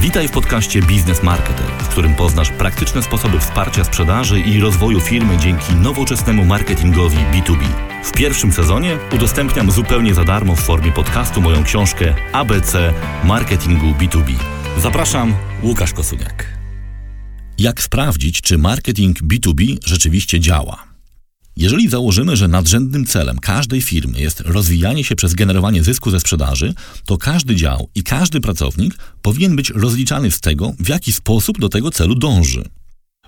Witaj w podcaście Biznes Marketer, w którym poznasz praktyczne sposoby wsparcia sprzedaży i rozwoju firmy dzięki nowoczesnemu marketingowi B2B. W pierwszym sezonie udostępniam zupełnie za darmo w formie podcastu moją książkę ABC Marketingu B2B. Zapraszam, Łukasz Kosuniak. Jak sprawdzić, czy marketing B2B rzeczywiście działa? Jeżeli założymy, że nadrzędnym celem każdej firmy jest rozwijanie się przez generowanie zysku ze sprzedaży, to każdy dział i każdy pracownik powinien być rozliczany z tego, w jaki sposób do tego celu dąży.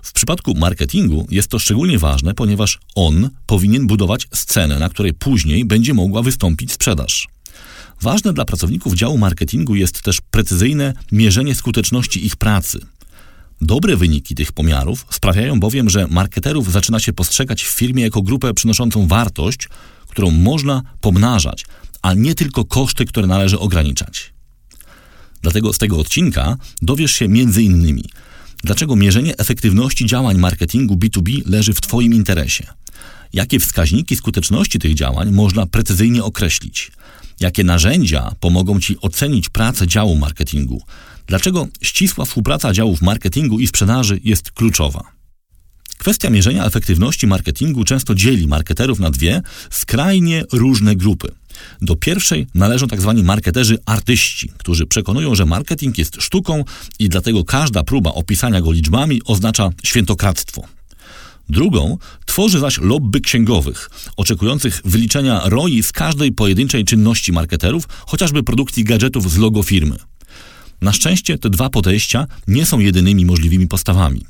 W przypadku marketingu jest to szczególnie ważne, ponieważ on powinien budować scenę, na której później będzie mogła wystąpić sprzedaż. Ważne dla pracowników działu marketingu jest też precyzyjne mierzenie skuteczności ich pracy – Dobre wyniki tych pomiarów sprawiają bowiem, że marketerów zaczyna się postrzegać w firmie jako grupę przynoszącą wartość, którą można pomnażać, a nie tylko koszty, które należy ograniczać. Dlatego z tego odcinka dowiesz się między innymi, dlaczego mierzenie efektywności działań marketingu B2B leży w Twoim interesie, jakie wskaźniki skuteczności tych działań można precyzyjnie określić, jakie narzędzia pomogą Ci ocenić pracę działu marketingu, Dlaczego ścisła współpraca działów marketingu i sprzedaży jest kluczowa? Kwestia mierzenia efektywności marketingu często dzieli marketerów na dwie skrajnie różne grupy. Do pierwszej należą tzw. Tak marketerzy artyści, którzy przekonują, że marketing jest sztuką i dlatego każda próba opisania go liczbami oznacza świętokradztwo. Drugą tworzy zaś lobby księgowych, oczekujących wyliczenia ROI z każdej pojedynczej czynności marketerów, chociażby produkcji gadżetów z logo firmy. Na szczęście te dwa podejścia nie są jedynymi możliwymi postawami.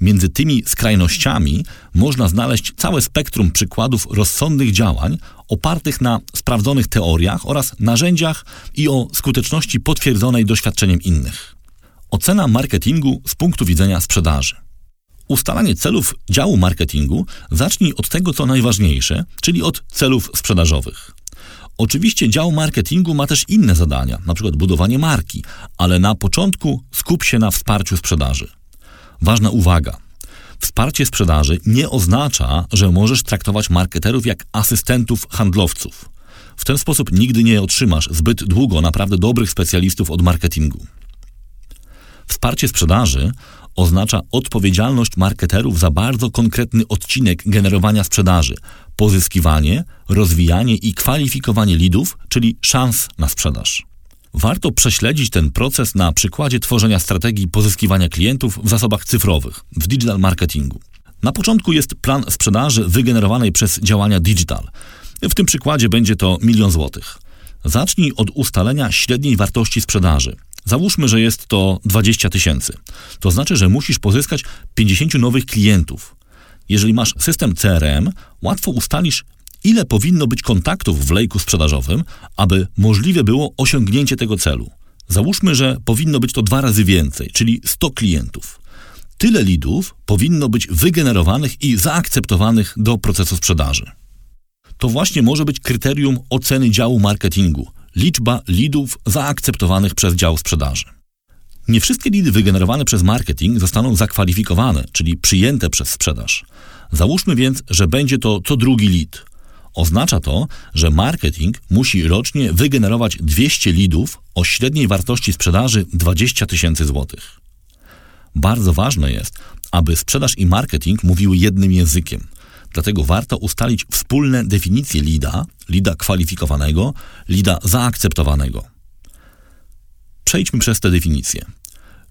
Między tymi skrajnościami można znaleźć całe spektrum przykładów rozsądnych działań opartych na sprawdzonych teoriach oraz narzędziach i o skuteczności potwierdzonej doświadczeniem innych. Ocena marketingu z punktu widzenia sprzedaży. Ustalanie celów działu marketingu zacznij od tego, co najważniejsze, czyli od celów sprzedażowych. Oczywiście dział marketingu ma też inne zadania, np. budowanie marki, ale na początku skup się na wsparciu sprzedaży. Ważna uwaga. Wsparcie sprzedaży nie oznacza, że możesz traktować marketerów jak asystentów handlowców. W ten sposób nigdy nie otrzymasz zbyt długo naprawdę dobrych specjalistów od marketingu. Wsparcie sprzedaży oznacza odpowiedzialność marketerów za bardzo konkretny odcinek generowania sprzedaży, pozyskiwanie, rozwijanie i kwalifikowanie lidów, czyli szans na sprzedaż. Warto prześledzić ten proces na przykładzie tworzenia strategii pozyskiwania klientów w zasobach cyfrowych, w digital marketingu. Na początku jest plan sprzedaży wygenerowanej przez działania digital. W tym przykładzie będzie to milion złotych. Zacznij od ustalenia średniej wartości sprzedaży. Załóżmy, że jest to 20 tysięcy. To znaczy, że musisz pozyskać 50 nowych klientów. Jeżeli masz system CRM, łatwo ustalisz, ile powinno być kontaktów w lejku sprzedażowym, aby możliwe było osiągnięcie tego celu. Załóżmy, że powinno być to dwa razy więcej, czyli 100 klientów. Tyle lidów powinno być wygenerowanych i zaakceptowanych do procesu sprzedaży. To właśnie może być kryterium oceny działu marketingu liczba lidów zaakceptowanych przez dział sprzedaży. Nie wszystkie lidy wygenerowane przez marketing zostaną zakwalifikowane, czyli przyjęte przez sprzedaż. Załóżmy więc, że będzie to co drugi lead. Oznacza to, że marketing musi rocznie wygenerować 200 lidów o średniej wartości sprzedaży 20 tysięcy złotych. Bardzo ważne jest, aby sprzedaż i marketing mówiły jednym językiem – Dlatego warto ustalić wspólne definicje LIDA, LIDA kwalifikowanego, LIDA zaakceptowanego. Przejdźmy przez te definicje.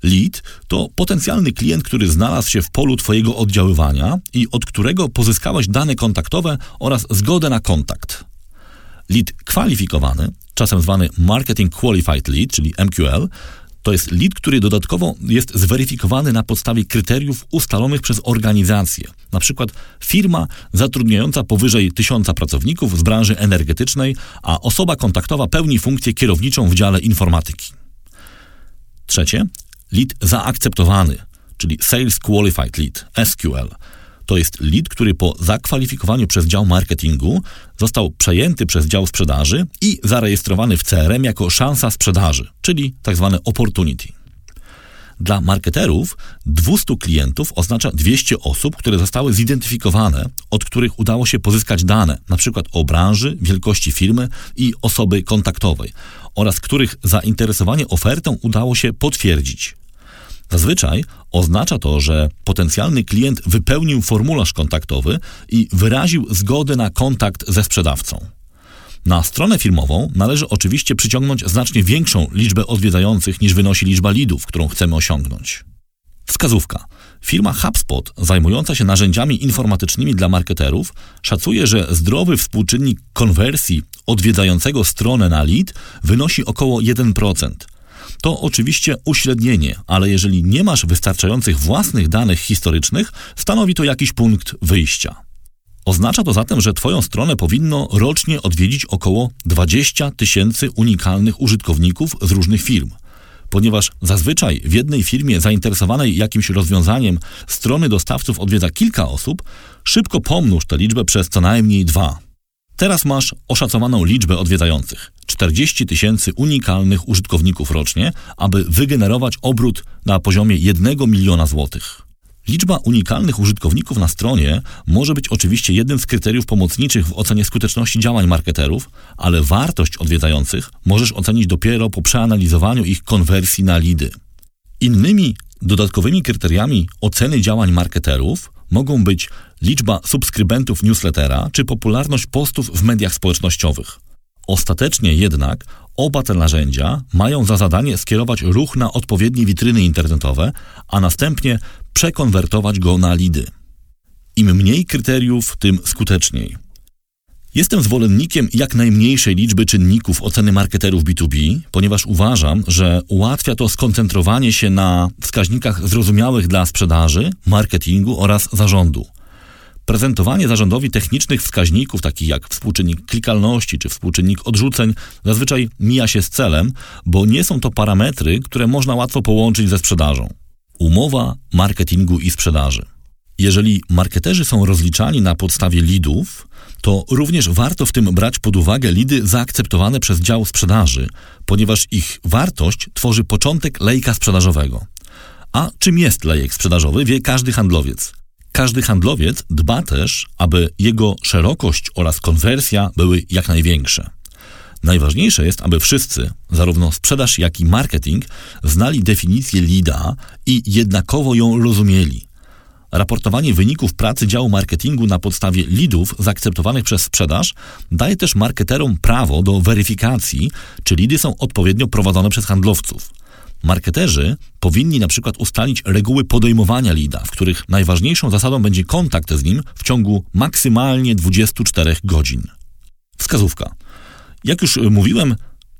Lead to potencjalny klient, który znalazł się w polu Twojego oddziaływania i od którego pozyskałeś dane kontaktowe oraz zgodę na kontakt. Lead kwalifikowany, czasem zwany Marketing Qualified Lead, czyli MQL, to jest lead, który dodatkowo jest zweryfikowany na podstawie kryteriów ustalonych przez organizację. Na przykład firma zatrudniająca powyżej tysiąca pracowników z branży energetycznej, a osoba kontaktowa pełni funkcję kierowniczą w dziale informatyki. Trzecie, lead zaakceptowany, czyli Sales Qualified Lead, SQL to jest lead, który po zakwalifikowaniu przez dział marketingu został przejęty przez dział sprzedaży i zarejestrowany w CRM jako szansa sprzedaży, czyli tzw. Tak opportunity. Dla marketerów 200 klientów oznacza 200 osób, które zostały zidentyfikowane, od których udało się pozyskać dane, np. o branży, wielkości firmy i osoby kontaktowej oraz których zainteresowanie ofertą udało się potwierdzić. Zazwyczaj oznacza to, że potencjalny klient wypełnił formularz kontaktowy i wyraził zgodę na kontakt ze sprzedawcą. Na stronę firmową należy oczywiście przyciągnąć znacznie większą liczbę odwiedzających niż wynosi liczba lidów, którą chcemy osiągnąć. Wskazówka. Firma HubSpot, zajmująca się narzędziami informatycznymi dla marketerów, szacuje, że zdrowy współczynnik konwersji odwiedzającego stronę na lead wynosi około 1%. To oczywiście uśrednienie, ale jeżeli nie masz wystarczających własnych danych historycznych, stanowi to jakiś punkt wyjścia. Oznacza to zatem, że Twoją stronę powinno rocznie odwiedzić około 20 tysięcy unikalnych użytkowników z różnych firm. Ponieważ zazwyczaj w jednej firmie zainteresowanej jakimś rozwiązaniem strony dostawców odwiedza kilka osób, szybko pomnóż tę liczbę przez co najmniej dwa. Teraz masz oszacowaną liczbę odwiedzających 40 tysięcy unikalnych użytkowników rocznie, aby wygenerować obrót na poziomie 1 miliona złotych. Liczba unikalnych użytkowników na stronie może być oczywiście jednym z kryteriów pomocniczych w ocenie skuteczności działań marketerów, ale wartość odwiedzających możesz ocenić dopiero po przeanalizowaniu ich konwersji na lidy. Innymi dodatkowymi kryteriami oceny działań marketerów mogą być liczba subskrybentów newslettera czy popularność postów w mediach społecznościowych. Ostatecznie jednak oba te narzędzia mają za zadanie skierować ruch na odpowiednie witryny internetowe, a następnie przekonwertować go na lidy. Im mniej kryteriów, tym skuteczniej. Jestem zwolennikiem jak najmniejszej liczby czynników oceny marketerów B2B, ponieważ uważam, że ułatwia to skoncentrowanie się na wskaźnikach zrozumiałych dla sprzedaży, marketingu oraz zarządu. Prezentowanie zarządowi technicznych wskaźników, takich jak współczynnik klikalności czy współczynnik odrzuceń, zazwyczaj mija się z celem, bo nie są to parametry, które można łatwo połączyć ze sprzedażą. Umowa marketingu i sprzedaży. Jeżeli marketerzy są rozliczani na podstawie lidów, to również warto w tym brać pod uwagę lidy zaakceptowane przez dział sprzedaży, ponieważ ich wartość tworzy początek lejka sprzedażowego. A czym jest lejek sprzedażowy, wie każdy handlowiec. Każdy handlowiec dba też, aby jego szerokość oraz konwersja były jak największe. Najważniejsze jest, aby wszyscy, zarówno sprzedaż, jak i marketing, znali definicję LIDA i jednakowo ją rozumieli. Raportowanie wyników pracy działu marketingu na podstawie lidów zaakceptowanych przez sprzedaż daje też marketerom prawo do weryfikacji, czy lidy są odpowiednio prowadzone przez handlowców. Marketerzy powinni na przykład ustalić reguły podejmowania lida, w których najważniejszą zasadą będzie kontakt z nim w ciągu maksymalnie 24 godzin. Wskazówka. Jak już mówiłem,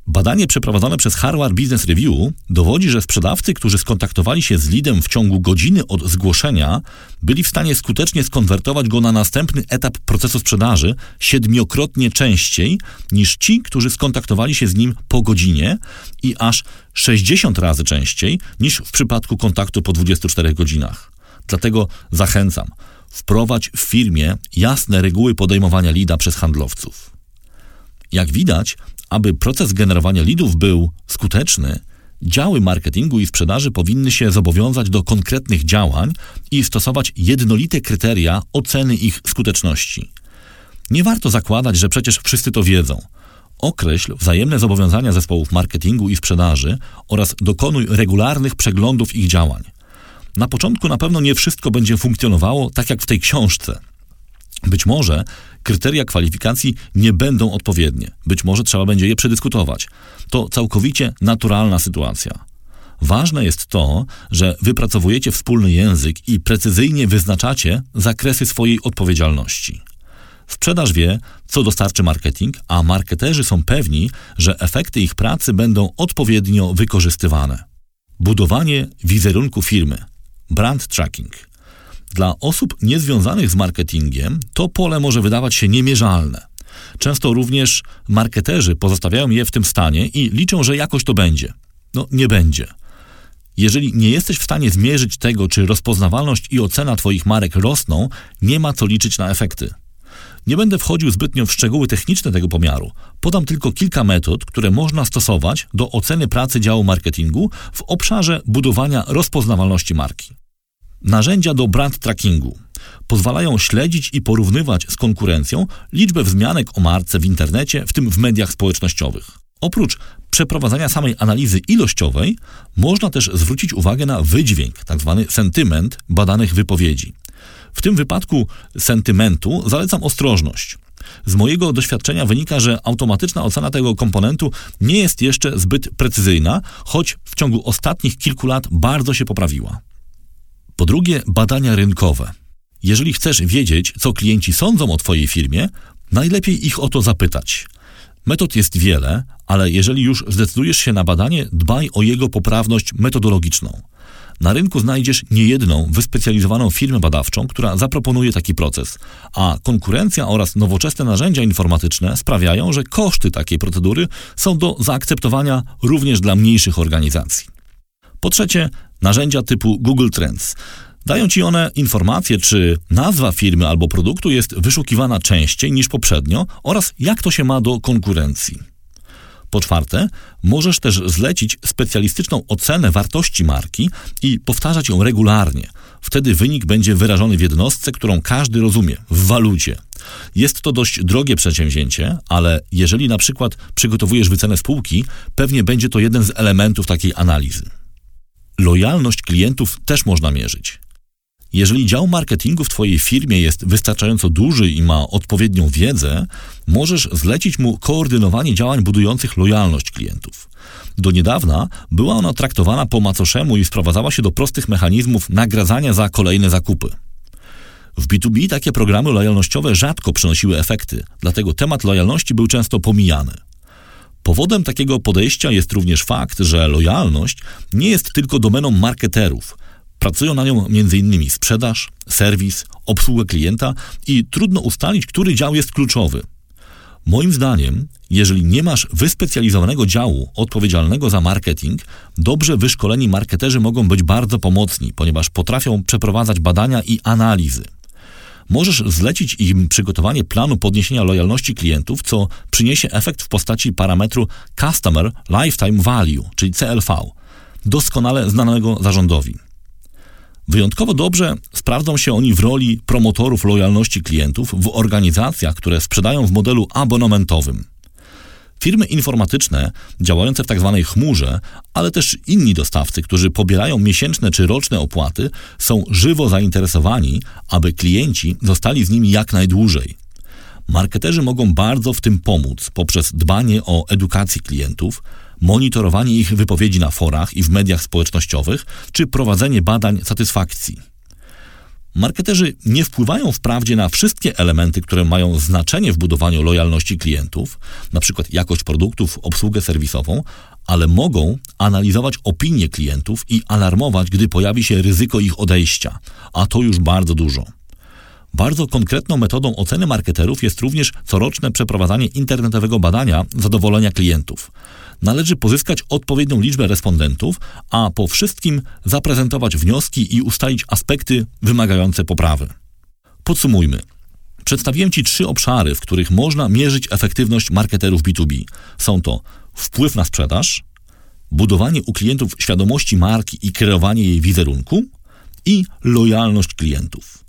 badanie przeprowadzone przez Harvard Business Review dowodzi, że sprzedawcy, którzy skontaktowali się z lidem w ciągu godziny od zgłoszenia, byli w stanie skutecznie skonwertować go na następny etap procesu sprzedaży siedmiokrotnie częściej niż ci, którzy skontaktowali się z nim po godzinie i aż 60 razy częściej niż w przypadku kontaktu po 24 godzinach. Dlatego zachęcam, wprowadź w firmie jasne reguły podejmowania lida przez handlowców. Jak widać, aby proces generowania lidów był skuteczny, działy marketingu i sprzedaży powinny się zobowiązać do konkretnych działań i stosować jednolite kryteria oceny ich skuteczności. Nie warto zakładać, że przecież wszyscy to wiedzą. Określ wzajemne zobowiązania zespołów marketingu i sprzedaży oraz dokonuj regularnych przeglądów ich działań. Na początku na pewno nie wszystko będzie funkcjonowało tak jak w tej książce. Być może kryteria kwalifikacji nie będą odpowiednie. Być może trzeba będzie je przedyskutować. To całkowicie naturalna sytuacja. Ważne jest to, że wypracowujecie wspólny język i precyzyjnie wyznaczacie zakresy swojej odpowiedzialności. Sprzedaż wie, co dostarczy marketing, a marketerzy są pewni, że efekty ich pracy będą odpowiednio wykorzystywane. Budowanie wizerunku firmy. Brand tracking. Dla osób niezwiązanych z marketingiem to pole może wydawać się niemierzalne. Często również marketerzy pozostawiają je w tym stanie i liczą, że jakoś to będzie. No, nie będzie. Jeżeli nie jesteś w stanie zmierzyć tego, czy rozpoznawalność i ocena Twoich marek rosną, nie ma co liczyć na efekty. Nie będę wchodził zbytnio w szczegóły techniczne tego pomiaru. Podam tylko kilka metod, które można stosować do oceny pracy działu marketingu w obszarze budowania rozpoznawalności marki. Narzędzia do brand trackingu pozwalają śledzić i porównywać z konkurencją liczbę wzmianek o marce w internecie, w tym w mediach społecznościowych. Oprócz przeprowadzania samej analizy ilościowej można też zwrócić uwagę na wydźwięk, tzw. Tak sentyment badanych wypowiedzi. W tym wypadku sentymentu zalecam ostrożność. Z mojego doświadczenia wynika, że automatyczna ocena tego komponentu nie jest jeszcze zbyt precyzyjna, choć w ciągu ostatnich kilku lat bardzo się poprawiła. Po drugie, badania rynkowe. Jeżeli chcesz wiedzieć, co klienci sądzą o Twojej firmie, najlepiej ich o to zapytać. Metod jest wiele, ale jeżeli już zdecydujesz się na badanie, dbaj o jego poprawność metodologiczną. Na rynku znajdziesz niejedną wyspecjalizowaną firmę badawczą, która zaproponuje taki proces, a konkurencja oraz nowoczesne narzędzia informatyczne sprawiają, że koszty takiej procedury są do zaakceptowania również dla mniejszych organizacji. Po trzecie, narzędzia typu Google Trends. Dają ci one informacje, czy nazwa firmy albo produktu jest wyszukiwana częściej niż poprzednio oraz jak to się ma do konkurencji. Po czwarte, możesz też zlecić specjalistyczną ocenę wartości marki i powtarzać ją regularnie. Wtedy wynik będzie wyrażony w jednostce, którą każdy rozumie w walucie. Jest to dość drogie przedsięwzięcie, ale jeżeli na przykład przygotowujesz wycenę spółki, pewnie będzie to jeden z elementów takiej analizy. Lojalność klientów też można mierzyć. Jeżeli dział marketingu w Twojej firmie jest wystarczająco duży i ma odpowiednią wiedzę, możesz zlecić mu koordynowanie działań budujących lojalność klientów. Do niedawna była ona traktowana po macoszemu i sprowadzała się do prostych mechanizmów nagradzania za kolejne zakupy. W B2B takie programy lojalnościowe rzadko przynosiły efekty, dlatego temat lojalności był często pomijany. Powodem takiego podejścia jest również fakt, że lojalność nie jest tylko domeną marketerów – Pracują na nią m.in. sprzedaż, serwis, obsługa klienta i trudno ustalić, który dział jest kluczowy. Moim zdaniem, jeżeli nie masz wyspecjalizowanego działu odpowiedzialnego za marketing, dobrze wyszkoleni marketerzy mogą być bardzo pomocni, ponieważ potrafią przeprowadzać badania i analizy. Możesz zlecić im przygotowanie planu podniesienia lojalności klientów, co przyniesie efekt w postaci parametru Customer Lifetime Value, czyli CLV, doskonale znanego zarządowi. Wyjątkowo dobrze sprawdzą się oni w roli promotorów lojalności klientów w organizacjach, które sprzedają w modelu abonamentowym. Firmy informatyczne działające w tzw. Tak chmurze, ale też inni dostawcy, którzy pobierają miesięczne czy roczne opłaty, są żywo zainteresowani, aby klienci zostali z nimi jak najdłużej. Marketerzy mogą bardzo w tym pomóc poprzez dbanie o edukację klientów, monitorowanie ich wypowiedzi na forach i w mediach społecznościowych, czy prowadzenie badań satysfakcji. Marketerzy nie wpływają wprawdzie na wszystkie elementy, które mają znaczenie w budowaniu lojalności klientów, np. jakość produktów, obsługę serwisową, ale mogą analizować opinie klientów i alarmować, gdy pojawi się ryzyko ich odejścia, a to już bardzo dużo. Bardzo konkretną metodą oceny marketerów jest również coroczne przeprowadzanie internetowego badania zadowolenia klientów. Należy pozyskać odpowiednią liczbę respondentów, a po wszystkim zaprezentować wnioski i ustalić aspekty wymagające poprawy. Podsumujmy. Przedstawiłem Ci trzy obszary, w których można mierzyć efektywność marketerów B2B. Są to wpływ na sprzedaż, budowanie u klientów świadomości marki i kreowanie jej wizerunku i lojalność klientów.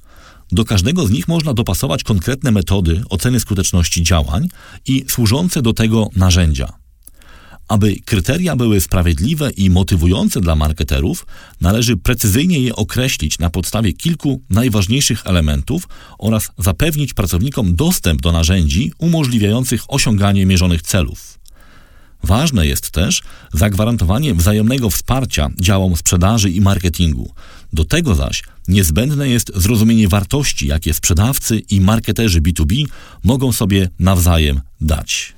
Do każdego z nich można dopasować konkretne metody oceny skuteczności działań i służące do tego narzędzia. Aby kryteria były sprawiedliwe i motywujące dla marketerów, należy precyzyjnie je określić na podstawie kilku najważniejszych elementów oraz zapewnić pracownikom dostęp do narzędzi umożliwiających osiąganie mierzonych celów. Ważne jest też zagwarantowanie wzajemnego wsparcia działom sprzedaży i marketingu. Do tego zaś niezbędne jest zrozumienie wartości, jakie sprzedawcy i marketerzy B2B mogą sobie nawzajem dać.